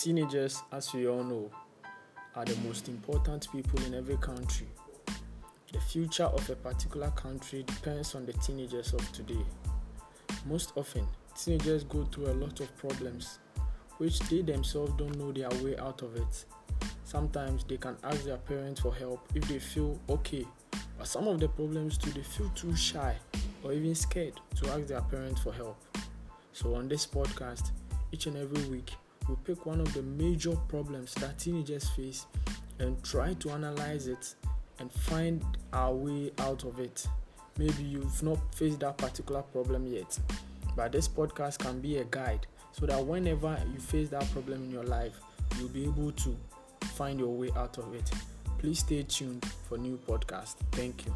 Teenagers, as we all know, are the most important people in every country. The future of a particular country depends on the teenagers of today. Most often, teenagers go through a lot of problems which they themselves don't know their way out of it. Sometimes they can ask their parents for help if they feel okay, but some of the problems too they feel too shy or even scared to ask their parents for help. So on this podcast, each and every week, we pick one of the major problems that teenagers face and try to analyze it and find our way out of it. Maybe you've not faced that particular problem yet, but this podcast can be a guide so that whenever you face that problem in your life, you'll be able to find your way out of it. Please stay tuned for new podcast. Thank you.